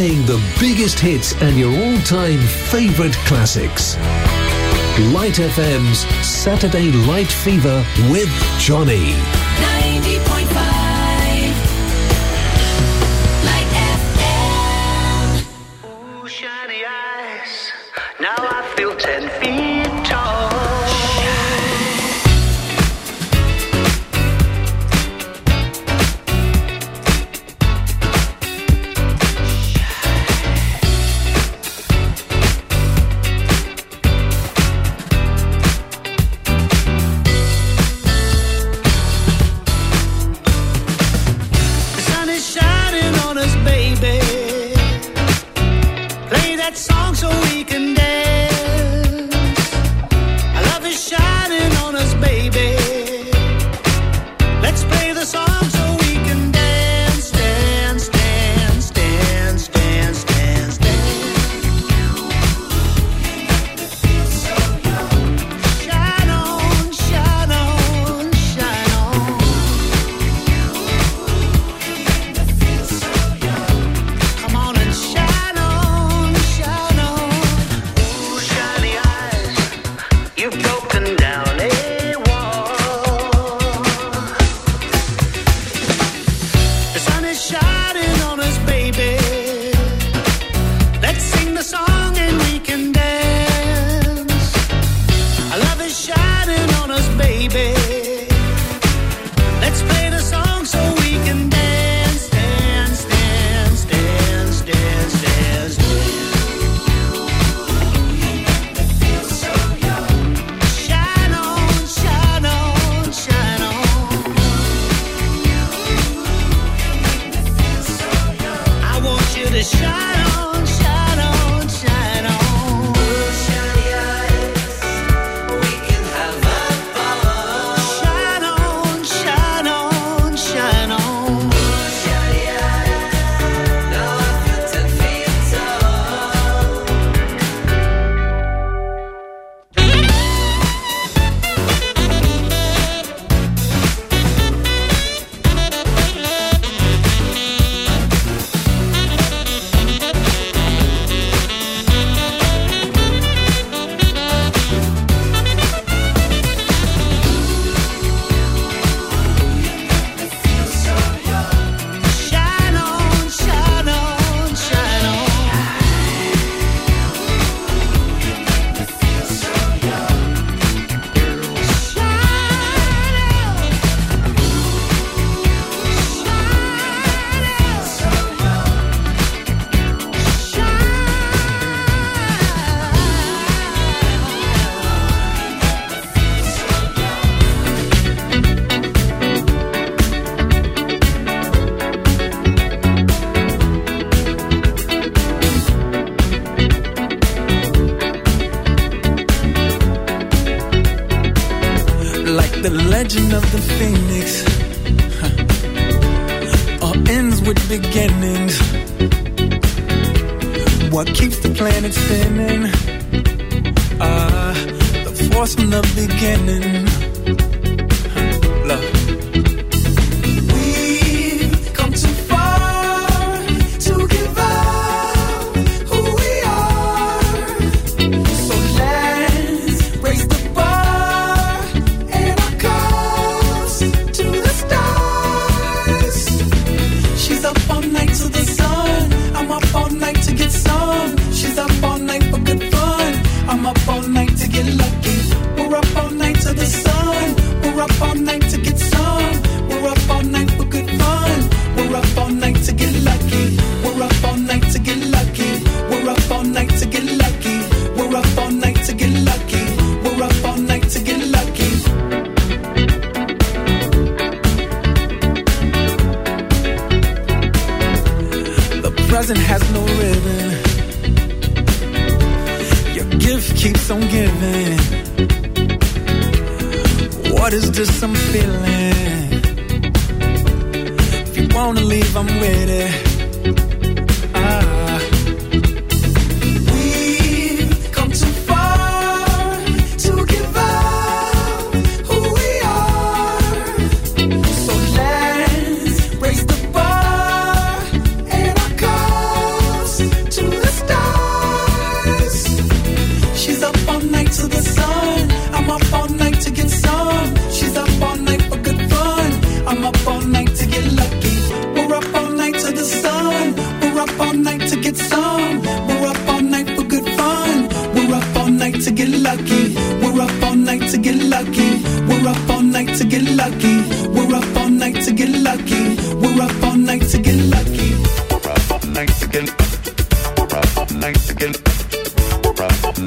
playing the biggest hits and your all time favourite classics. Light FM's Saturday Light Fever with Johnny. 90.5 Light FM. Ooh, shiny eyes. Now I feel 10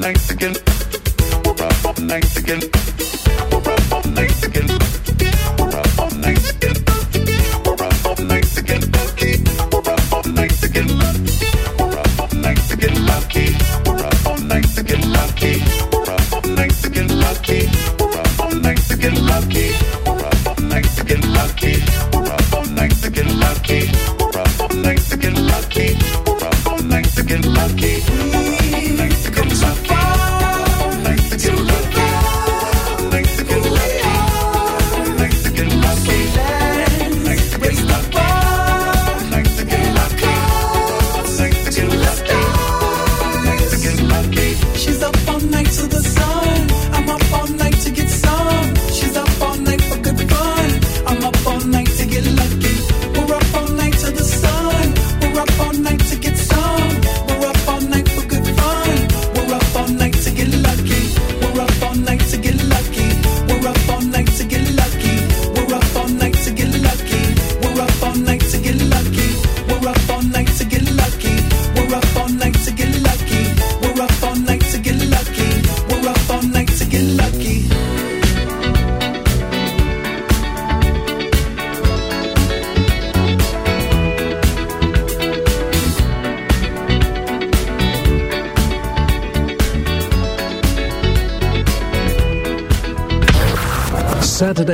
Thanks again. Thanks again. Thanks again.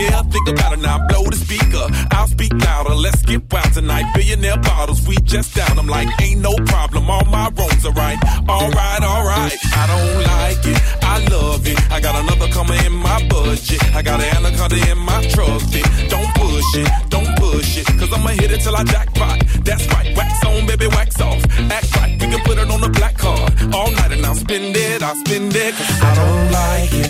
Yeah, think about it now, blow the speaker. I'll speak louder, let's get wild tonight. Billionaire bottles, we just down. I'm like, ain't no problem, all my wrongs are right. Alright, alright, I don't like it, I love it. I got another coming in my budget. I got an anaconda in my truck. Don't push it, don't push it, cause I'ma hit it till I jackpot. That's right, wax on, baby, wax off. Act right, we can put it on the black card. All night and I'll spend it, I'll spend it, cause I don't like it.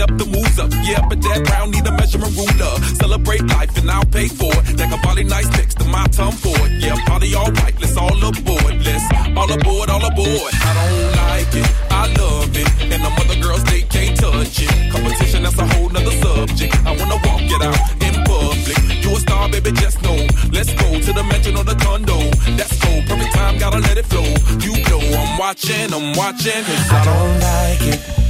step the moves up. Yeah, but that round need a measuring ruler. Celebrate life and I'll pay for it. That a body nice next to my tongue for it. Yeah, party all right, let's all aboard. Let's all aboard, all aboard. I don't like it, I love it. And the other girls, they can't touch it. Competition, that's a whole nother subject. I wanna walk it out in public. You a star, baby, just know. Let's go to the mansion or the condo. That's cool, perfect time, gotta let it flow. You know I'm watching, I'm watching. I don't like it.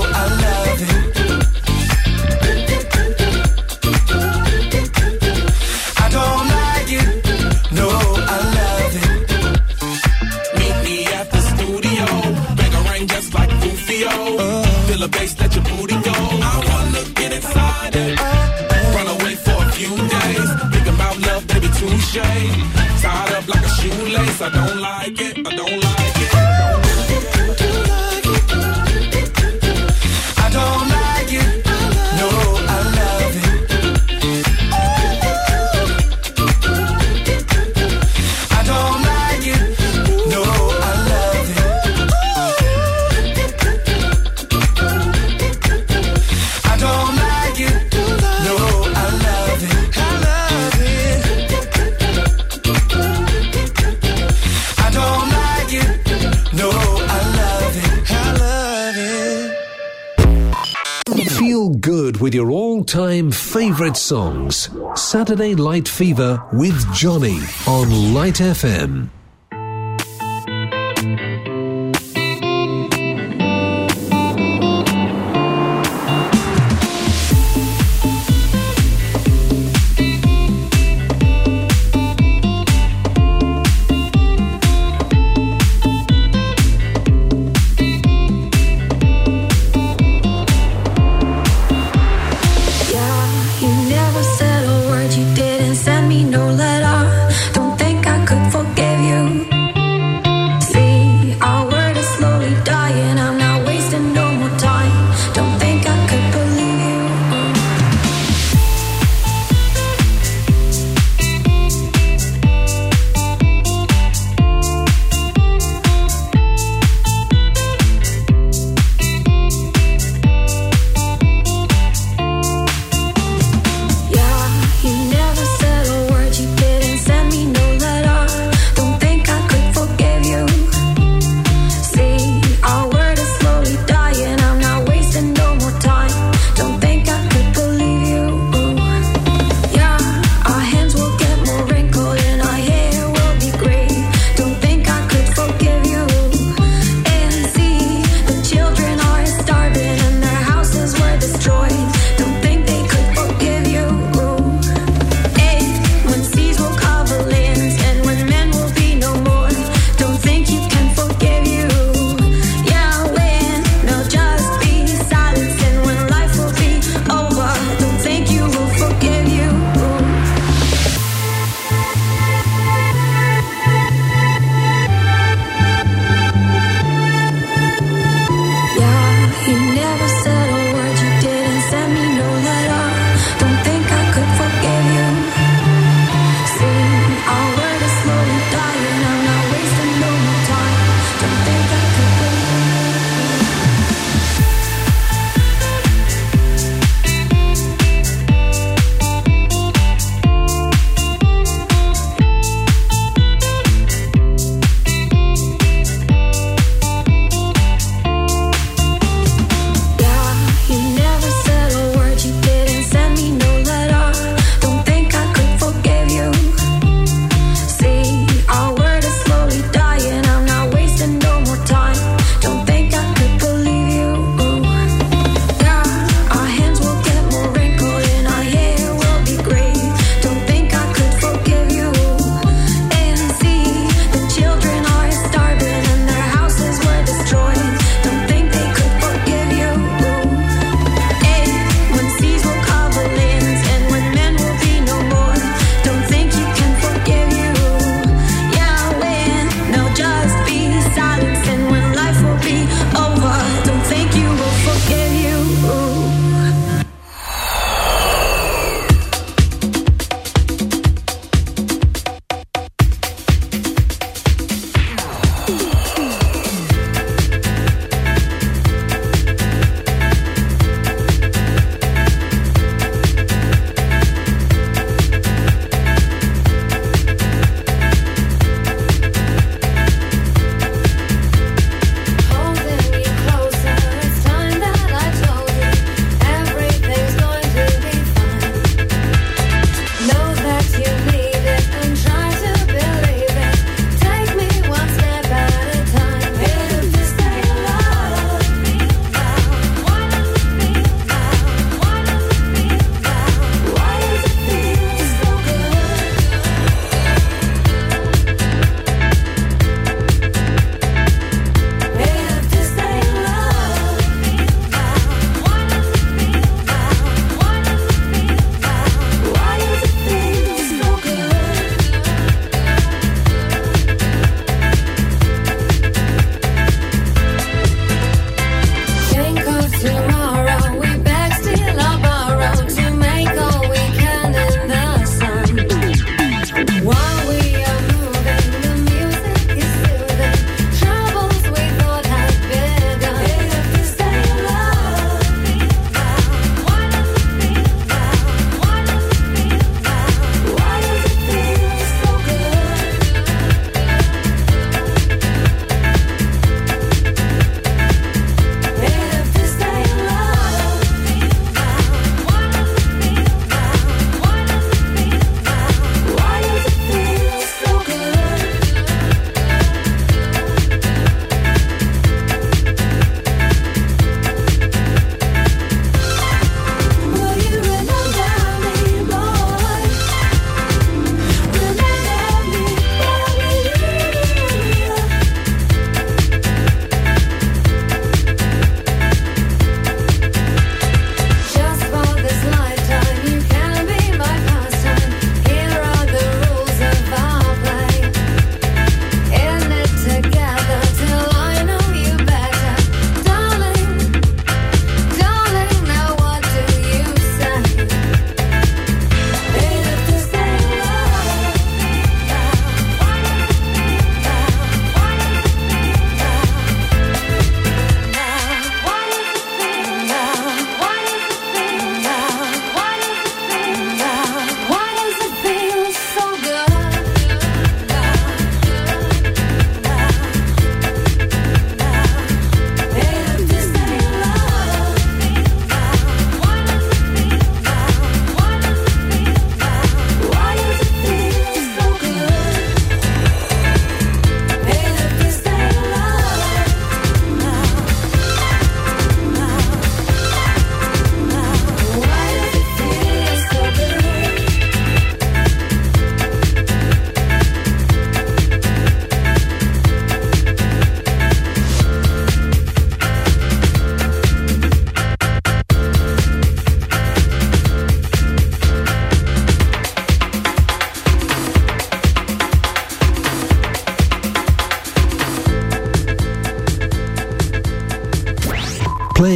I don't like with your all time favourite songs. Saturday Light Fever with Johnny on Light FM.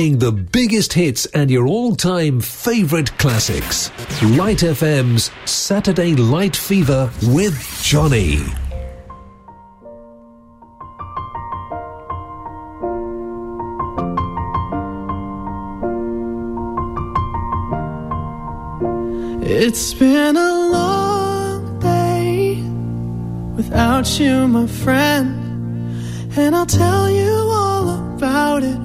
Playing the biggest hits and your all-time favorite classics. Light FM's Saturday Light Fever with Johnny. It's been a long day without you, my friend. And I'll tell you all about it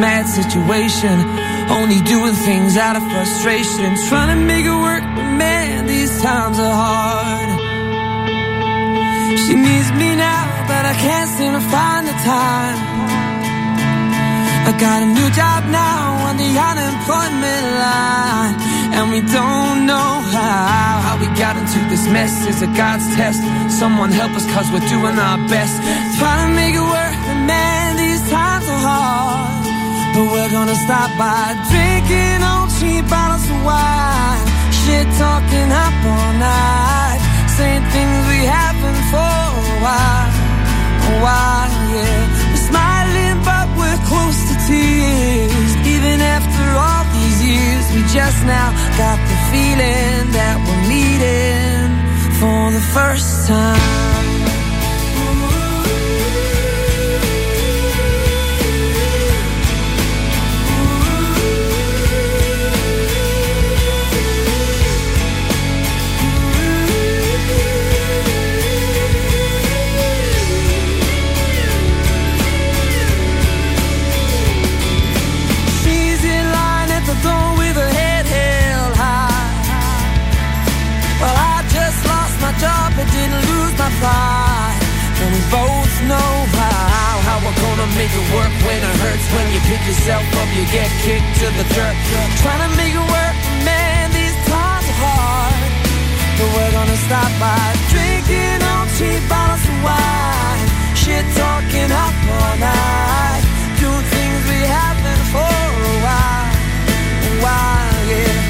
mad situation. Only doing things out of frustration. Trying to make it work, but man, these times are hard. She needs me now, but I can't seem to find the time. I got a new job now on the unemployment line. And we don't know how, how we got into this mess. Is a God's test? Someone help us cause we're doing our best. Trying to make it work, but man, but we're gonna stop by drinking on cheap bottles of wine. Shit talking up all night. Saying things we haven't for a while. A while, yeah. We're smiling, but we're close to tears. Even after all these years, we just now got the feeling that we're meeting for the first time. pride. And we both know how. How we're gonna make it work when it hurts. When you pick yourself up, you get kicked to the dirt. Trying to make it work, man, these times are hard. But we're gonna stop by drinking on cheap bottles of wine. Shit talking up all night. Doing things we haven't for a while. A while, yeah.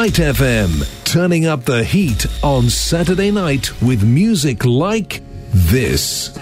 Night FM, turning up the heat on Saturday night with music like this.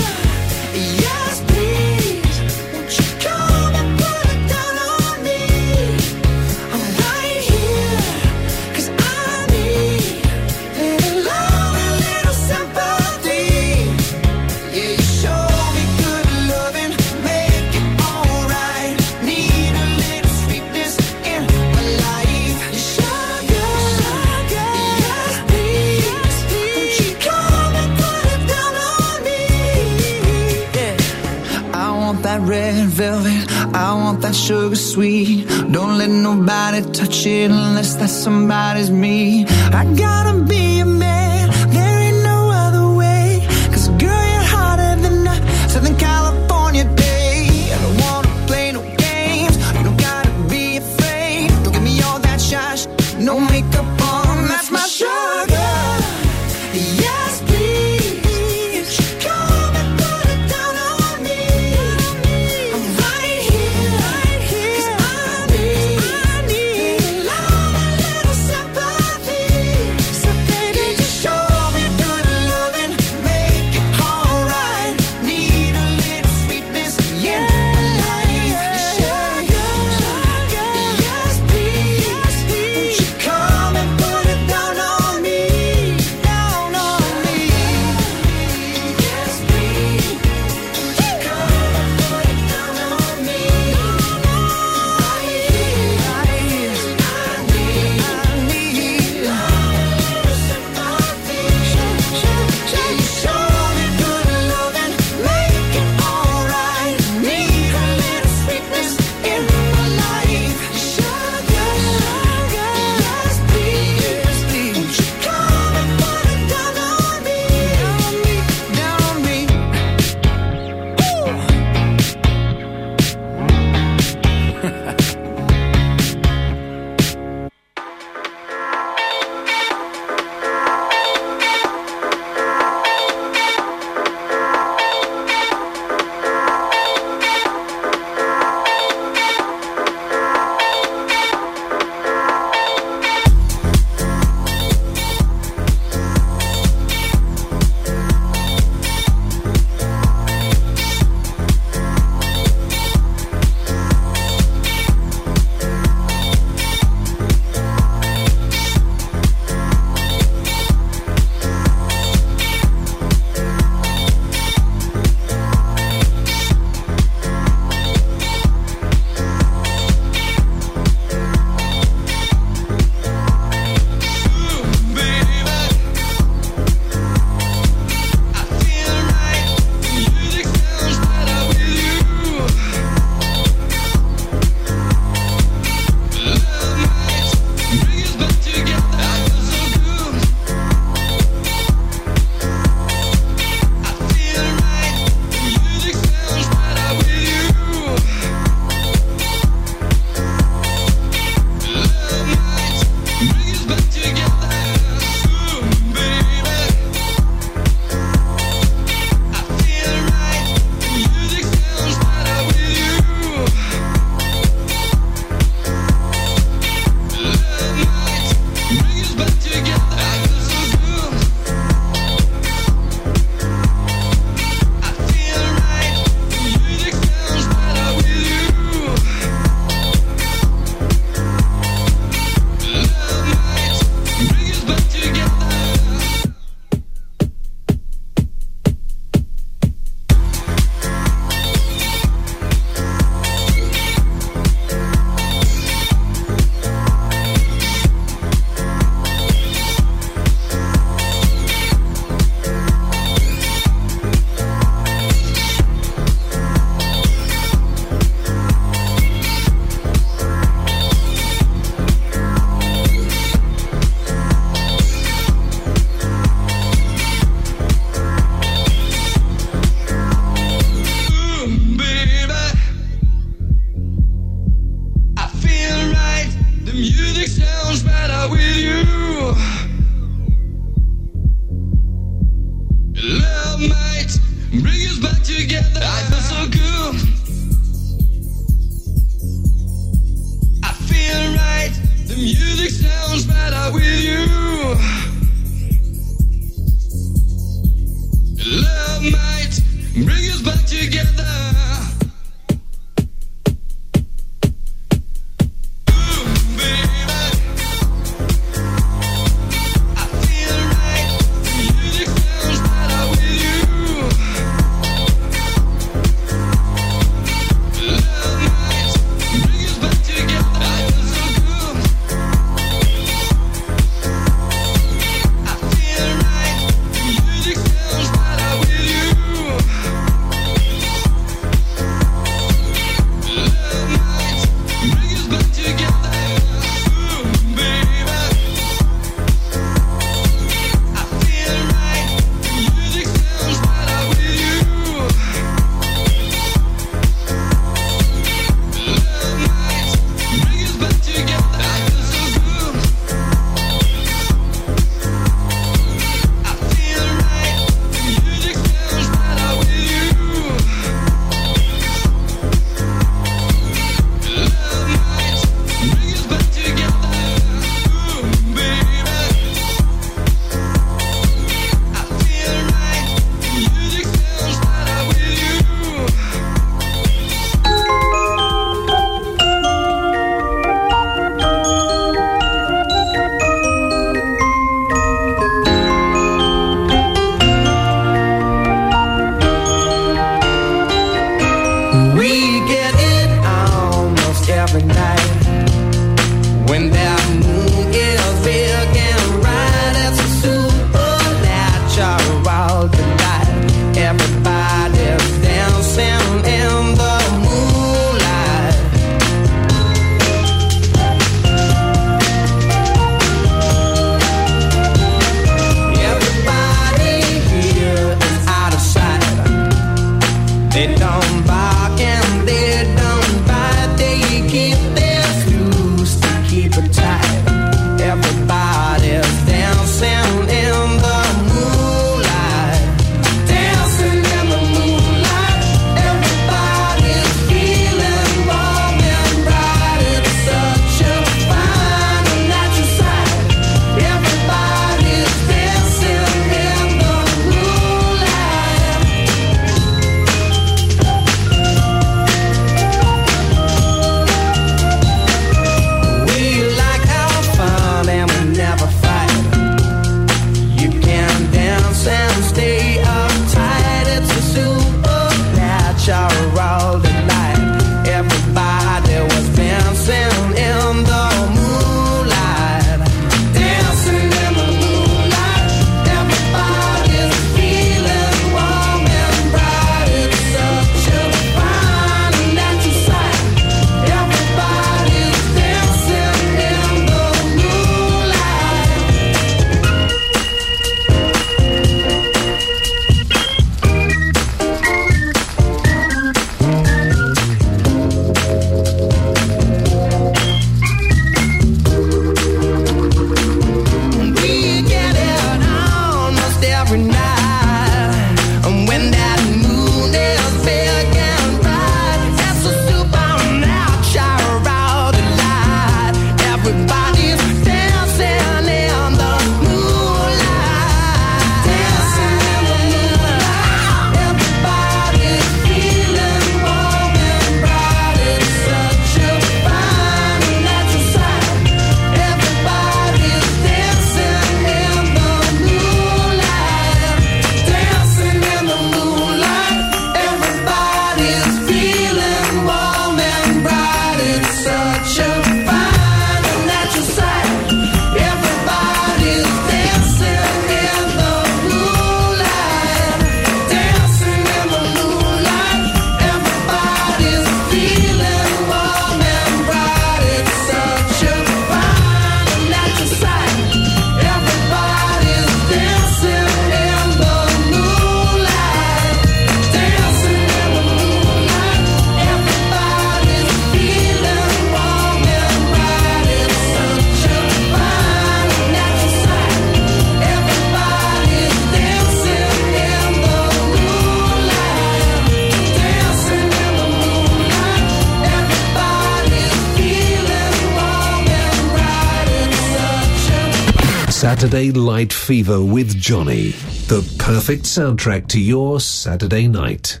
Fever with Johnny, the perfect soundtrack to your Saturday night.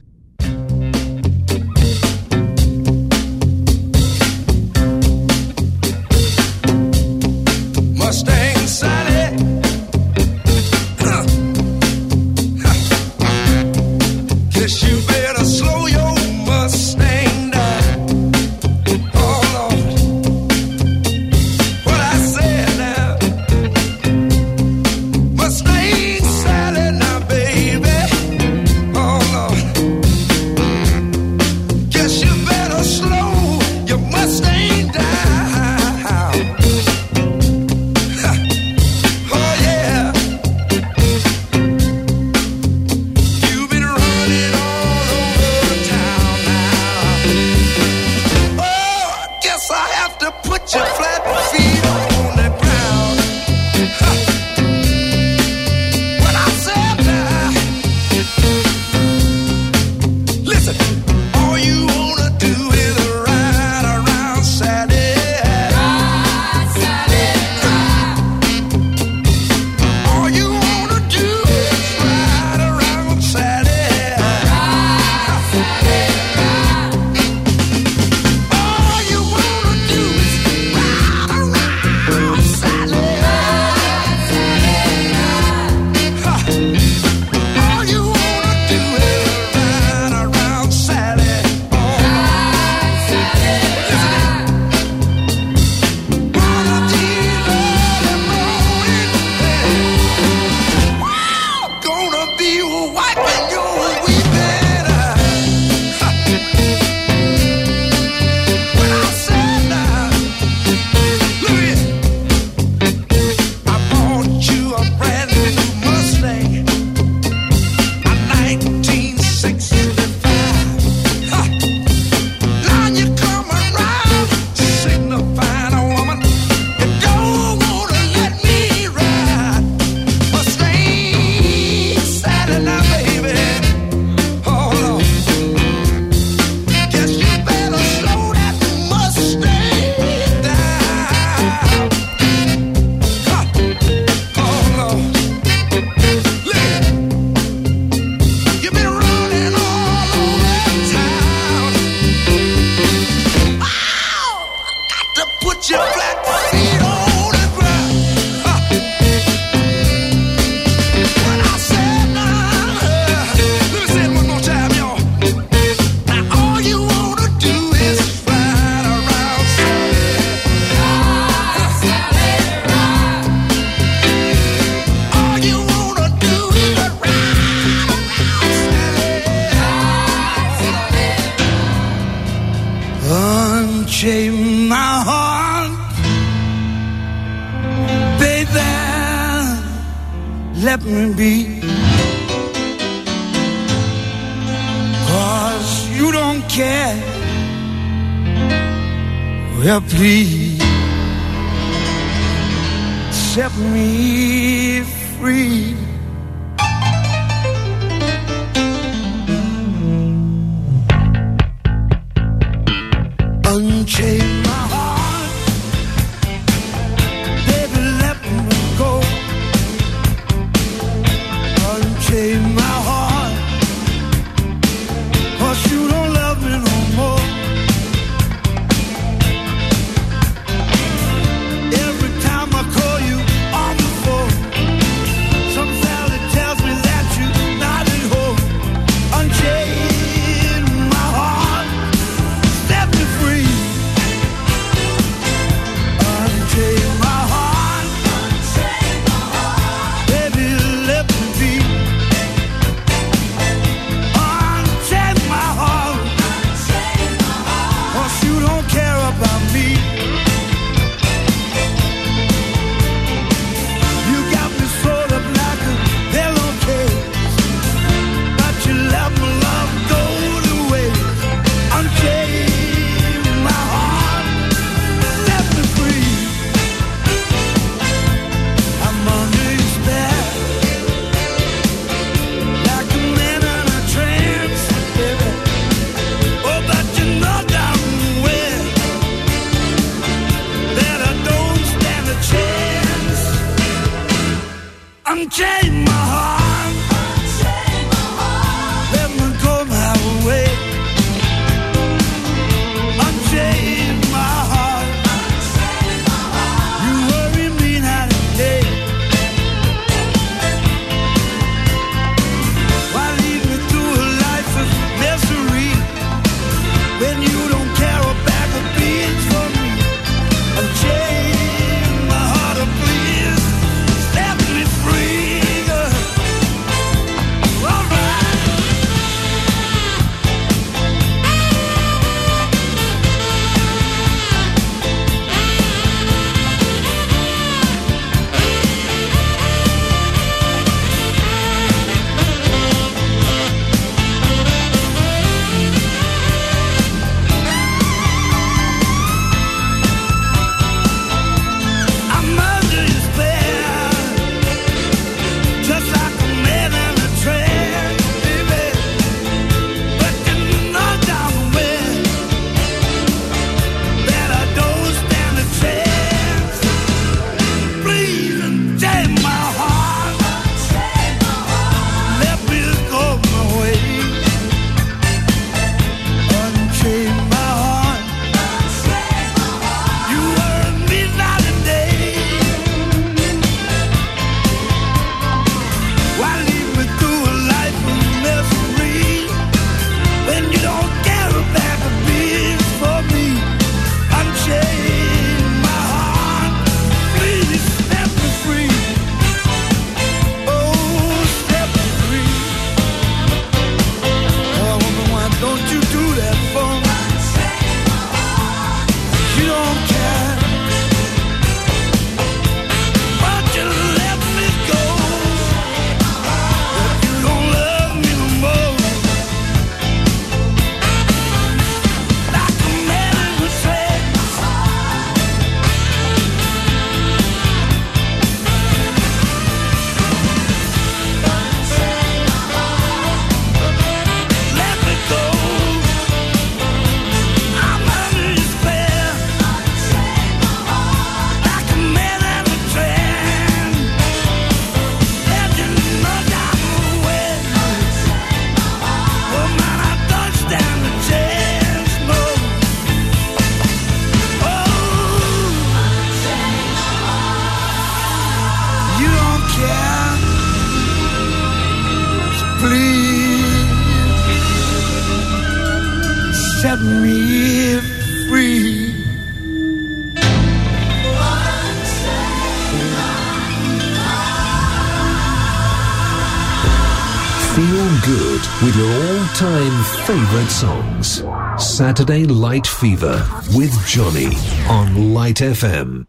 Saturday Light Fever with Johnny on Light FM.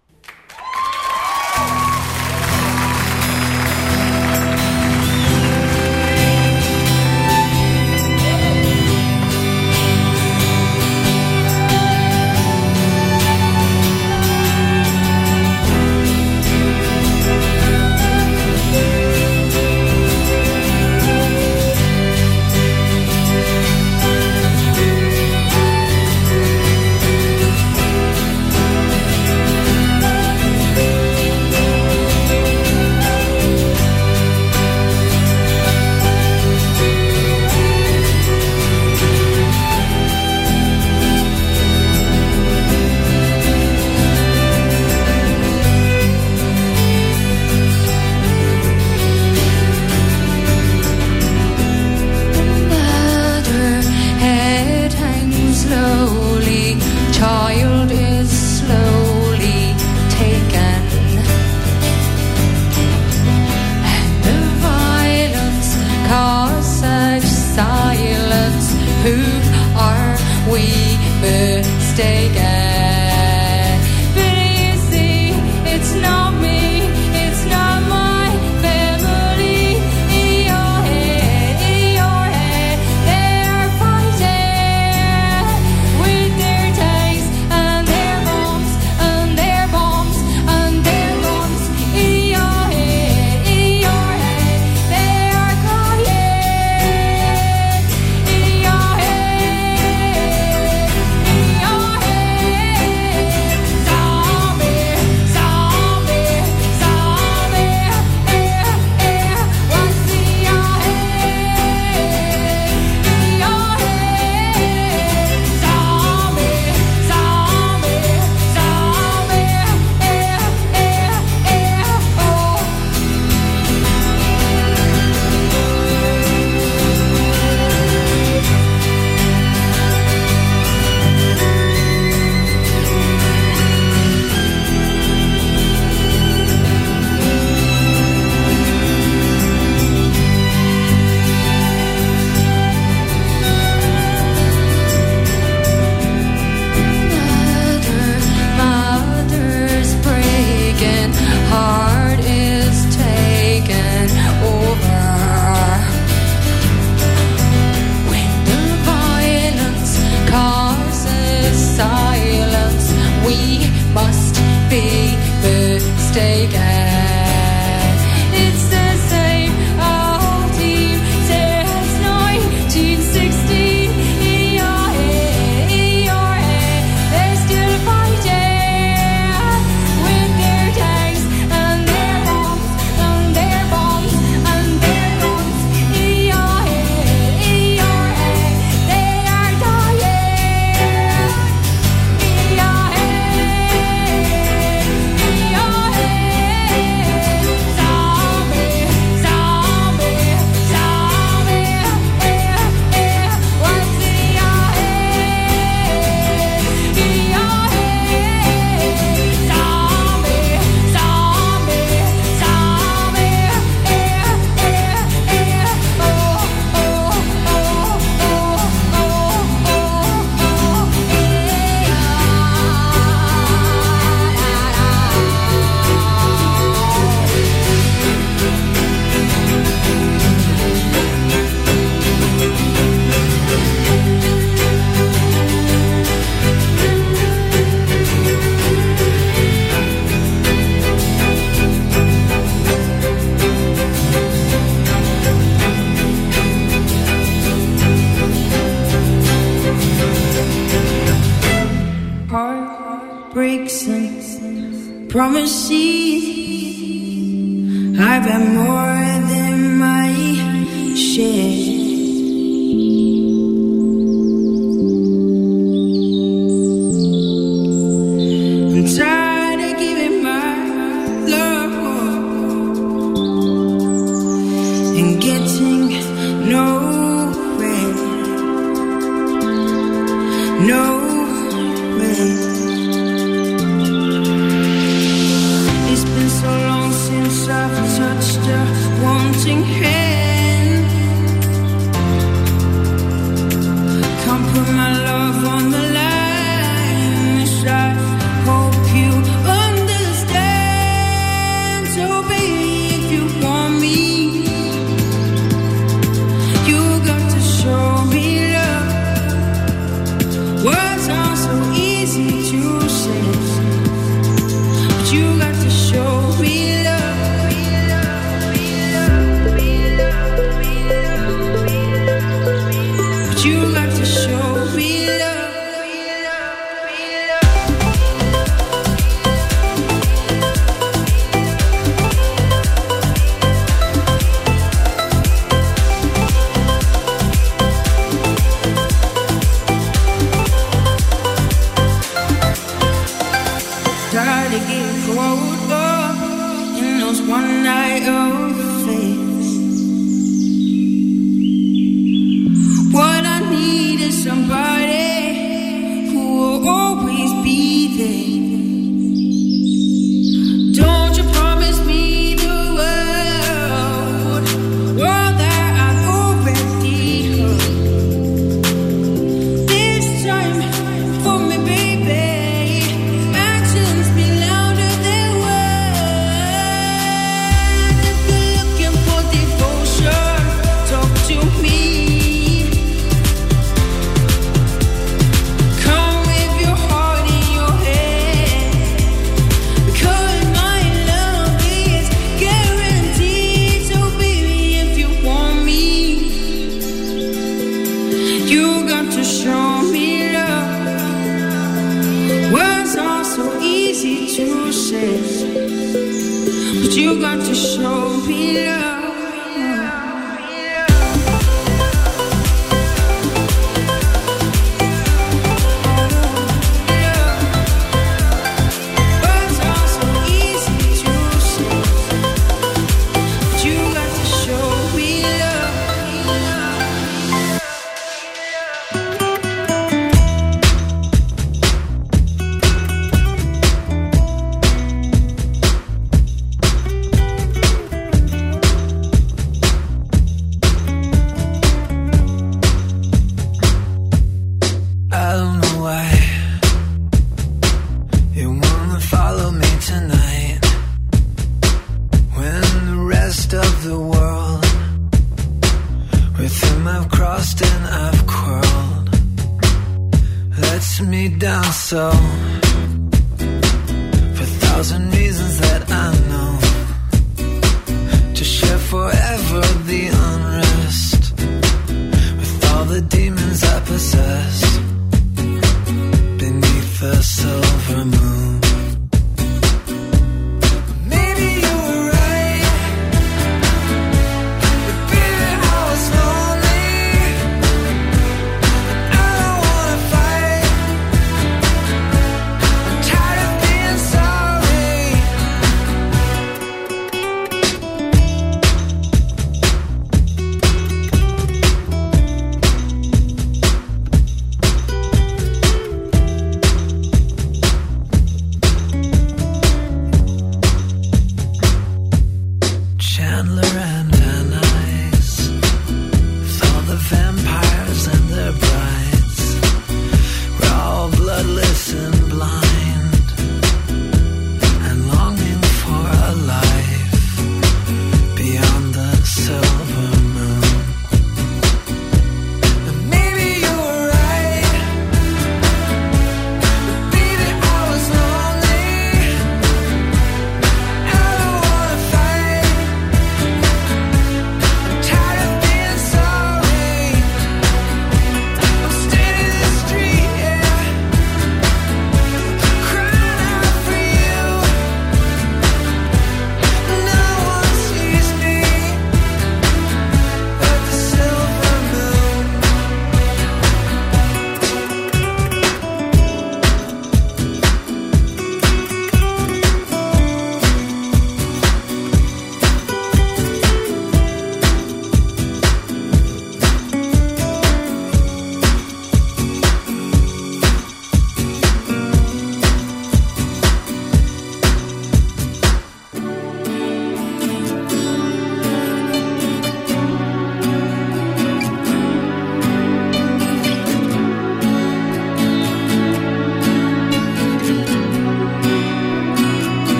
Always be there.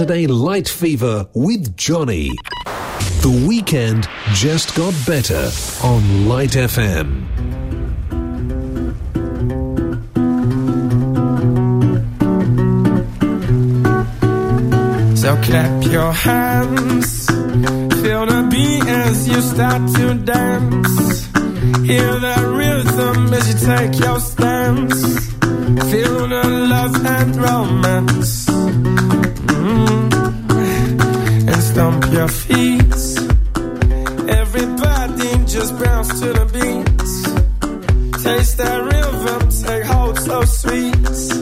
Saturday Light Fever with Johnny. The weekend just got better on Light FM. So clap your hands, feel the beat as you start to dance. Hear the rhythm as you take your stance. Feel the love and romance. your feet. Everybody just bounce to the beat. Taste that rhythm, take hold so sweet.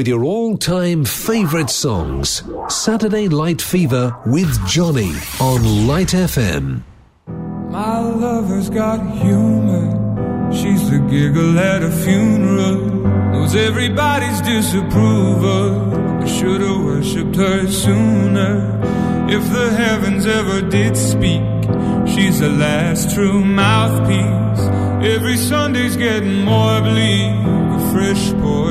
with your all time favourite songs. Saturday Light Fever with Johnny on Light FM. My lover's got humor. She's the giggle at a funeral. Knows everybody's disapproval. I should've worshipped her sooner. If the heavens ever did speak, she's the last true mouthpiece. Every Sunday's getting more bleak. A fresh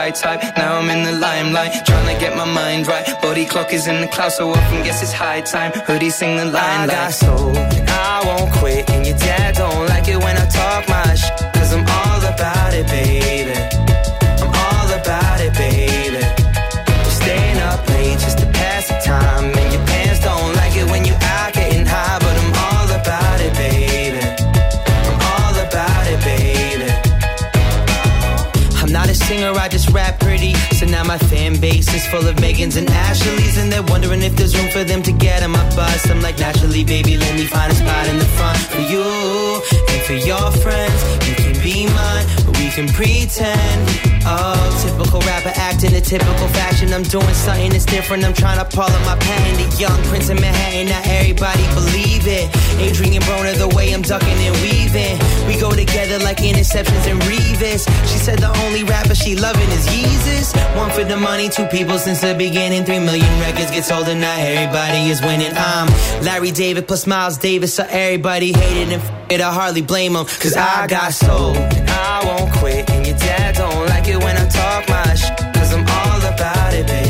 guy type. Now I'm in the limelight, trying to get my mind right. Body clock is in the clouds, so often guess it's high time. Hoodie sing the line. I got soul, and I won't quit. And your dad don't like it when I talk my shit. Cause I'm all about it, baby. Now my fan base is full of Megans and Ashleys. And they're wondering if there's room for them to get on my bus. I'm like, naturally, baby, let me find a spot in the front for you and for your friends. You can be mine, we can pretend. Oh, typical rapper acting a typical fashion. I'm doing something that's different. I'm trying to up my patent. The young prince of Manhattan, not everybody believe it. Adrien Broner, the way I'm ducking and weaving. We go together like interceptions and Revis. She said the only rapper she loving is Yeezus. One for the money, two people since the beginning. Three million records get sold and not everybody is winning. I'm Larry David plus Miles Davis, so everybody hated and f- it. I hardly blame them. Cause I got soul and I won't quit. And your dad don't like it when I talk my shit. Cause I'm all about it, baby.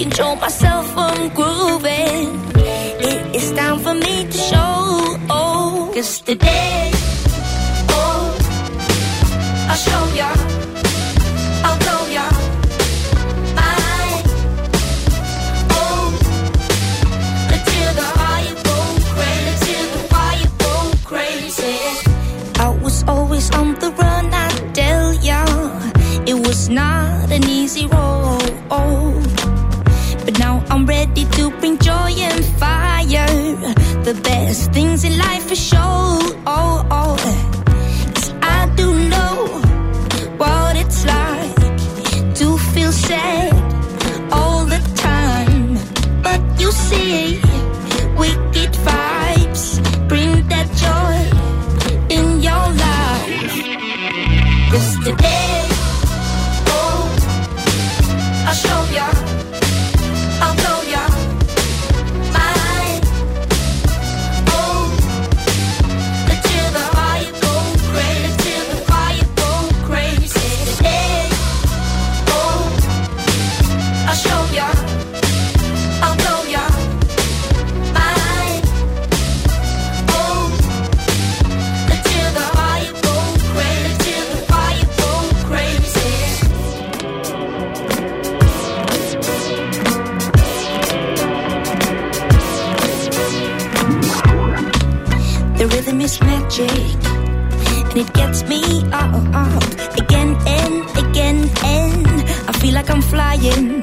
control myself from grooving. It is time for me to show. Oh, cause today, oh, I'll show y'all. There's things in life for sure. Oh, oh cayendo.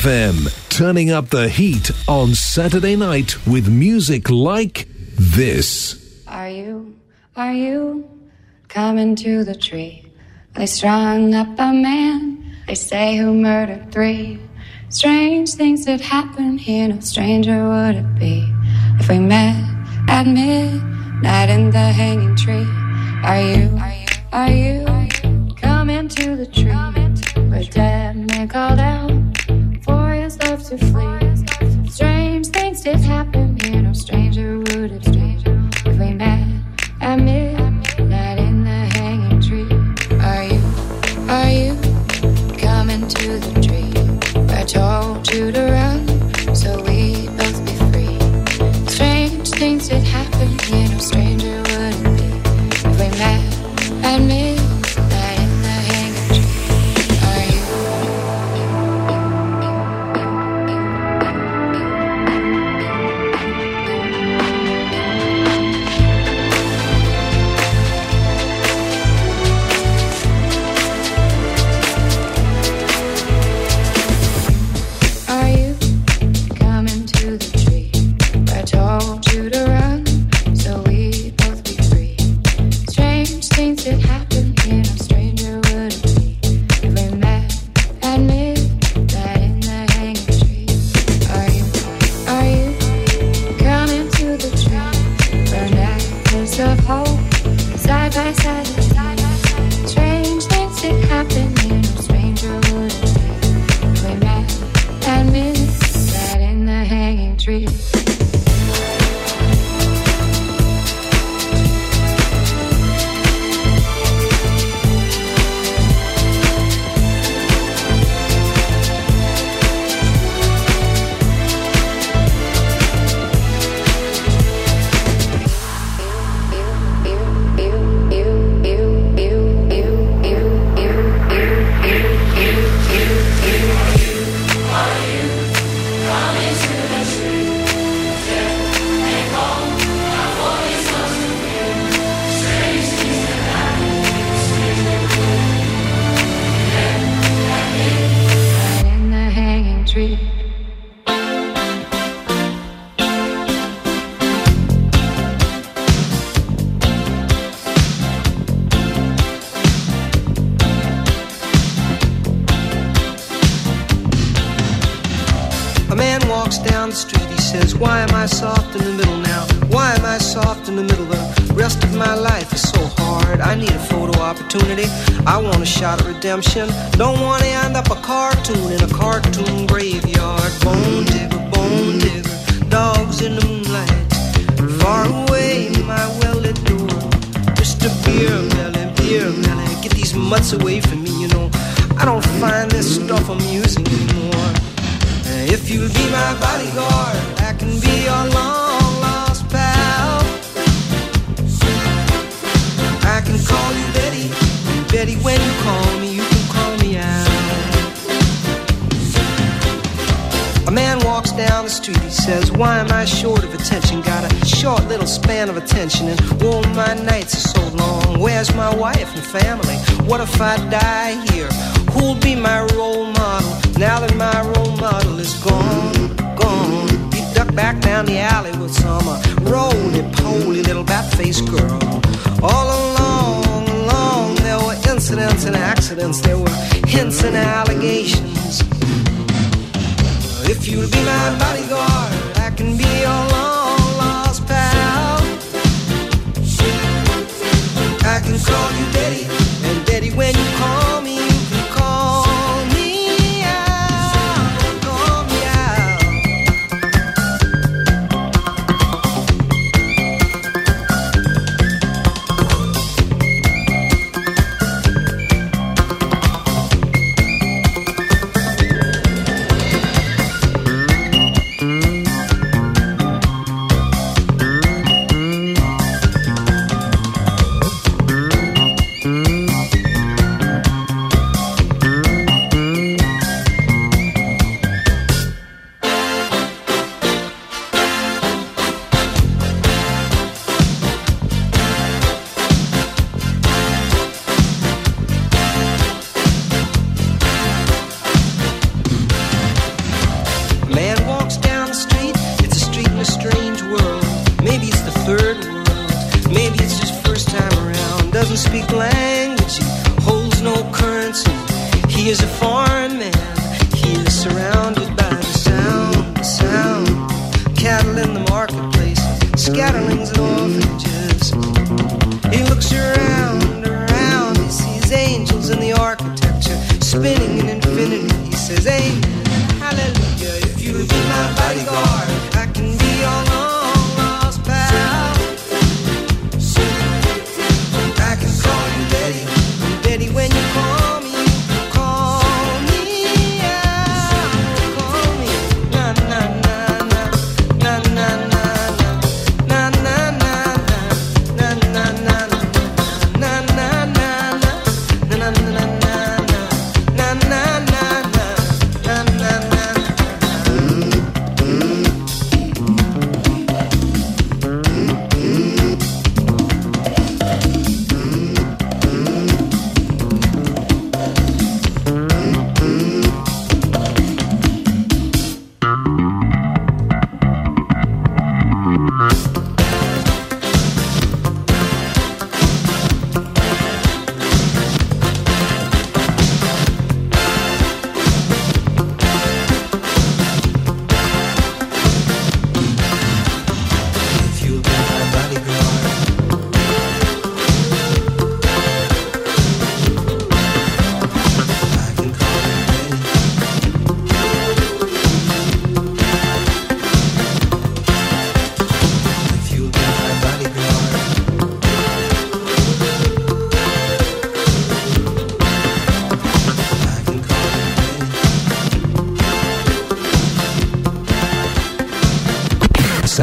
FM, turning up the heat on Saturday night with music like this. Are you, are you coming to the tree? They strung up a man, they say who murdered three. Strange things that happen here, no stranger would it be if we met at midnight in the hanging tree. Are you, are you, are you coming to the tree? Where dead man called out to flee. Strange things did happen here, no stranger would have strange if we met at midnight in the hanging tree. Are you, are you coming to the tree? I told you to. I'm chilling.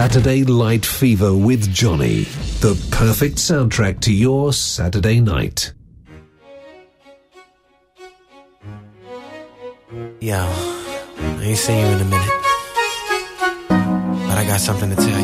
Saturday Light Fever with Johnny, the perfect soundtrack to your Saturday night. Yo, I ain't seen you in a minute, but I got something to tell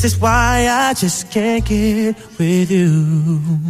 This is why I just can't get with you.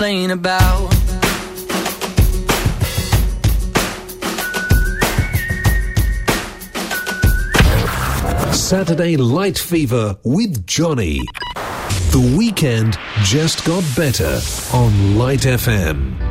complain about Saturday Light Fever with Johnny. The weekend just got better on Light FM.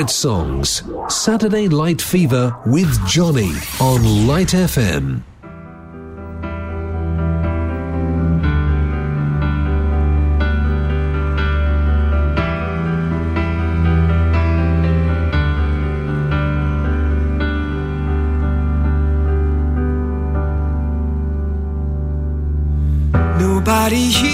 favorite songs. Saturday Light Fever with Johnny on Light FM. Nobody here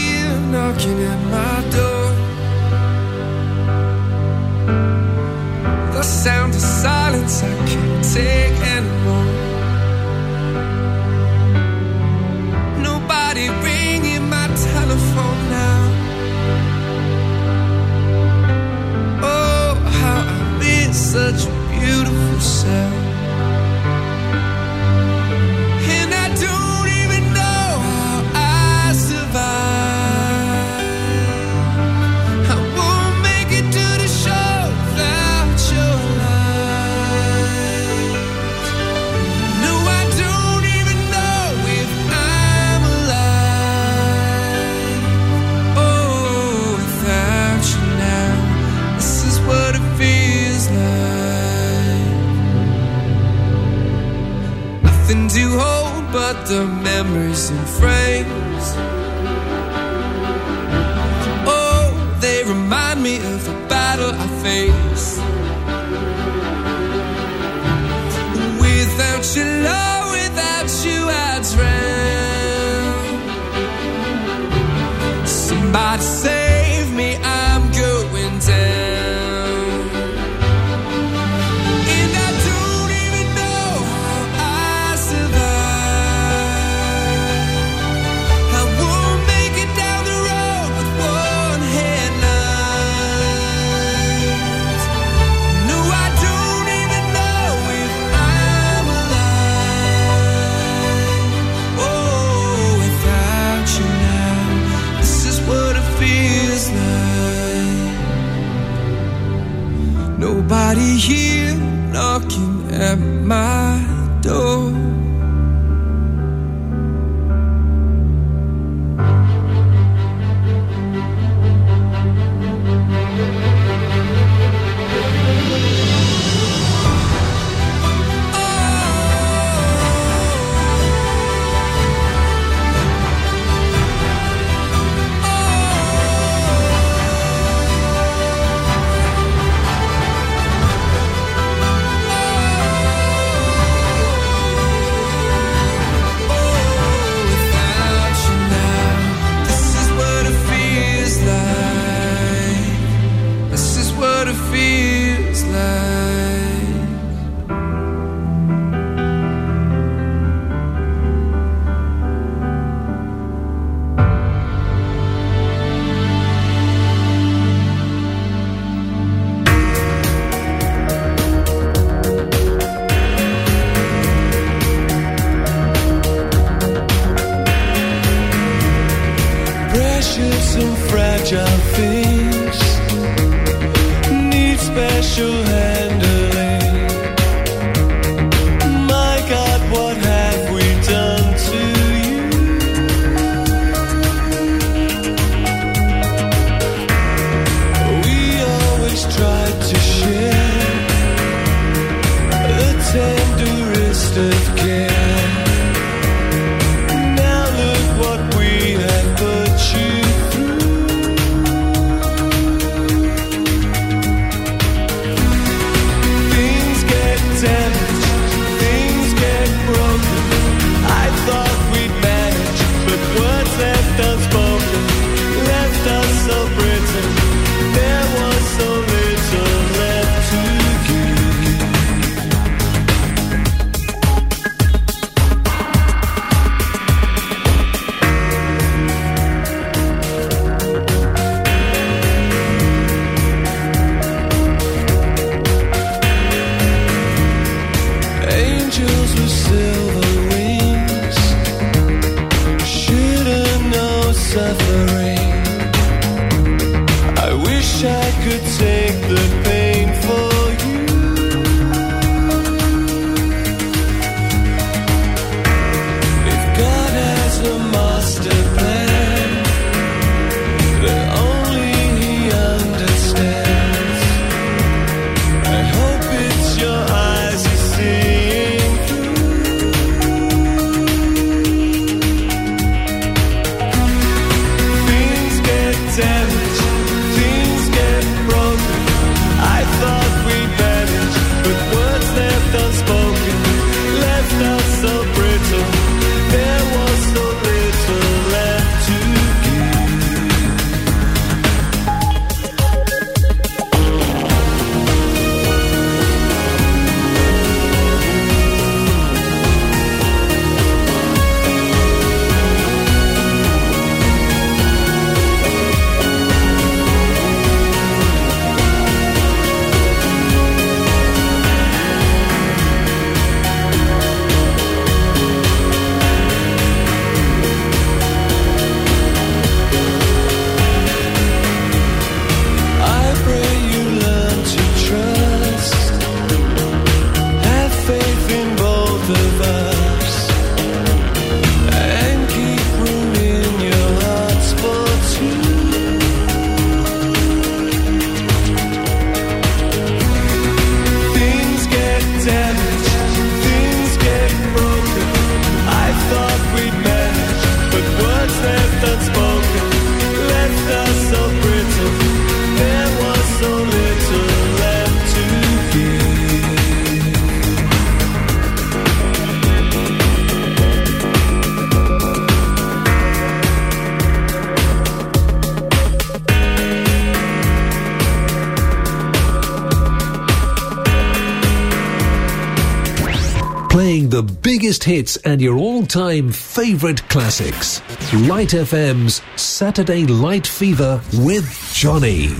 biggest hits and your all-time favorite classics. Light FM's Saturday Light Fever with Johnny.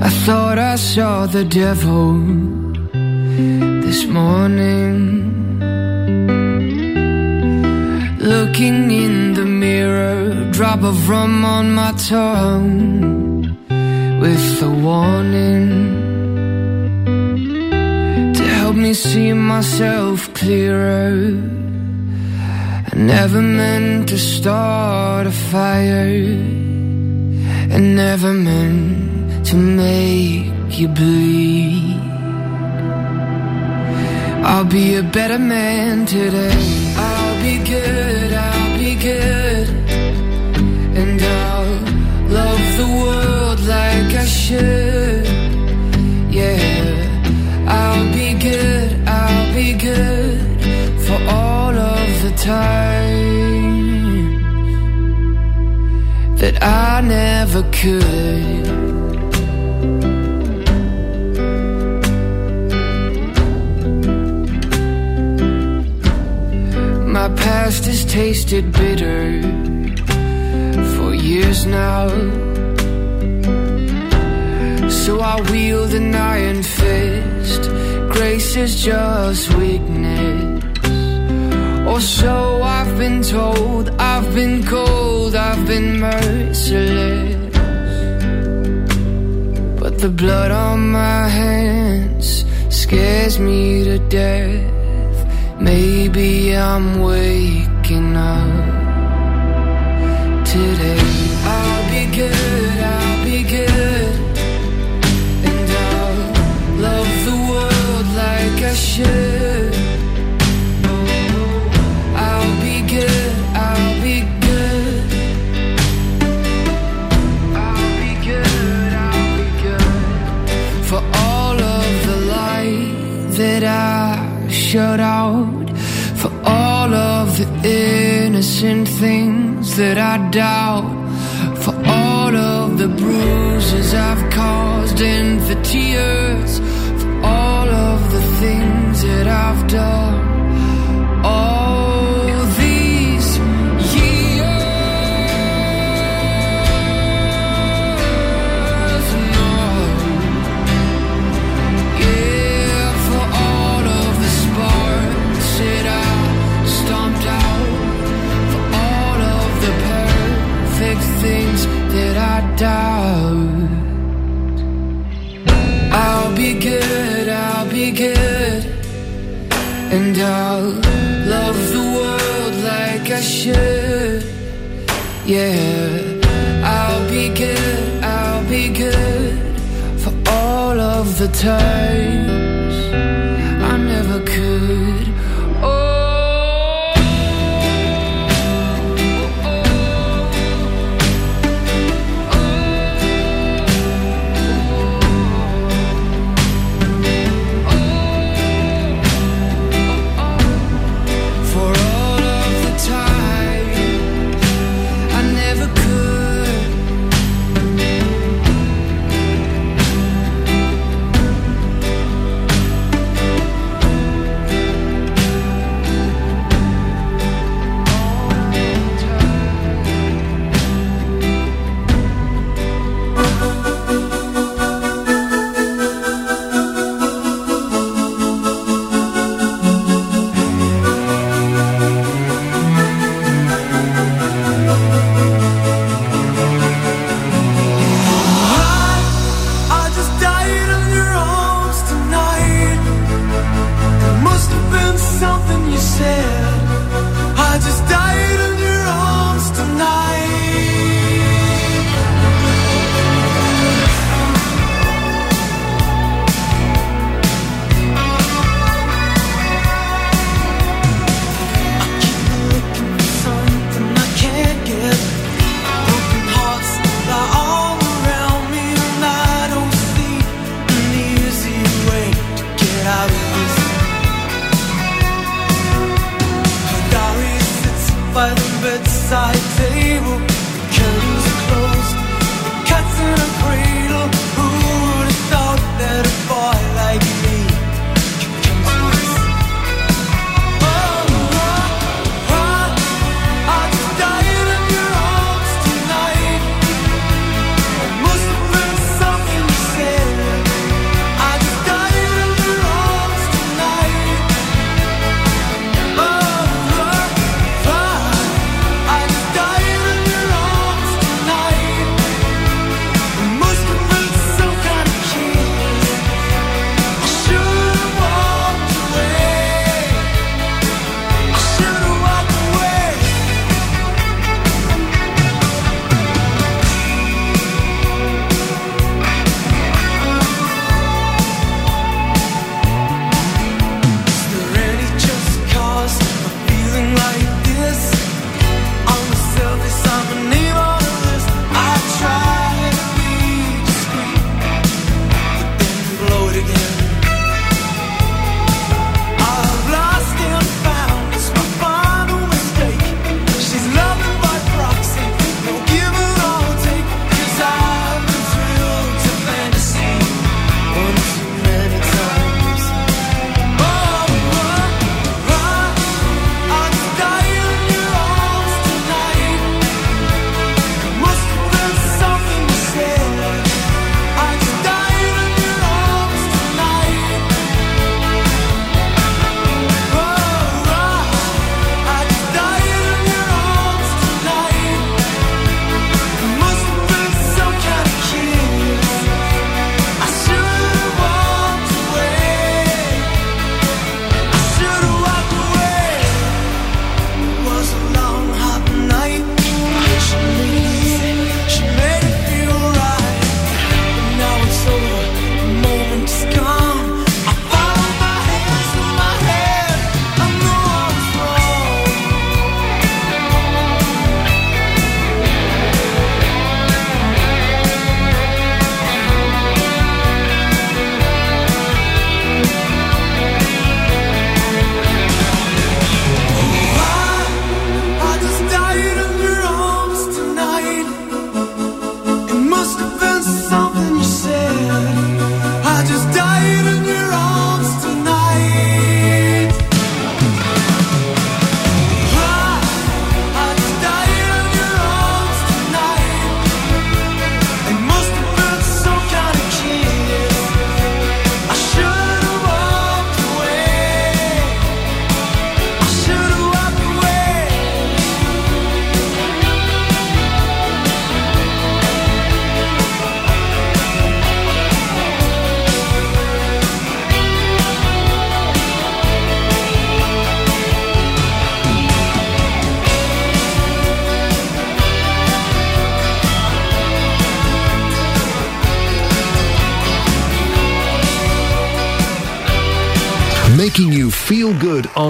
I thought I saw the devil this morning. Looking in mirror, drop of rum on my tongue with a warning to help me see myself clearer. I never meant to start a fire and never meant to make you bleed. I'll be a better man today. I'll be good, I'll be good. And I'll love the world like I should. Yeah, I'll be good, I'll be good for all of the time that I never could. My past has tasted bitter now. So I wield an iron fist. Grace is just weakness. Or so I've been told. I've been cold, I've been merciless. But the blood on my hands scares me to death. Maybe I'm waking up today. Shut out. For all of the innocent things that I doubt. For all of the bruises I've caused and the tears. For all of the things that I've done. And I'll love the world like I should. Yeah, I'll be good, I'll be good for all of the times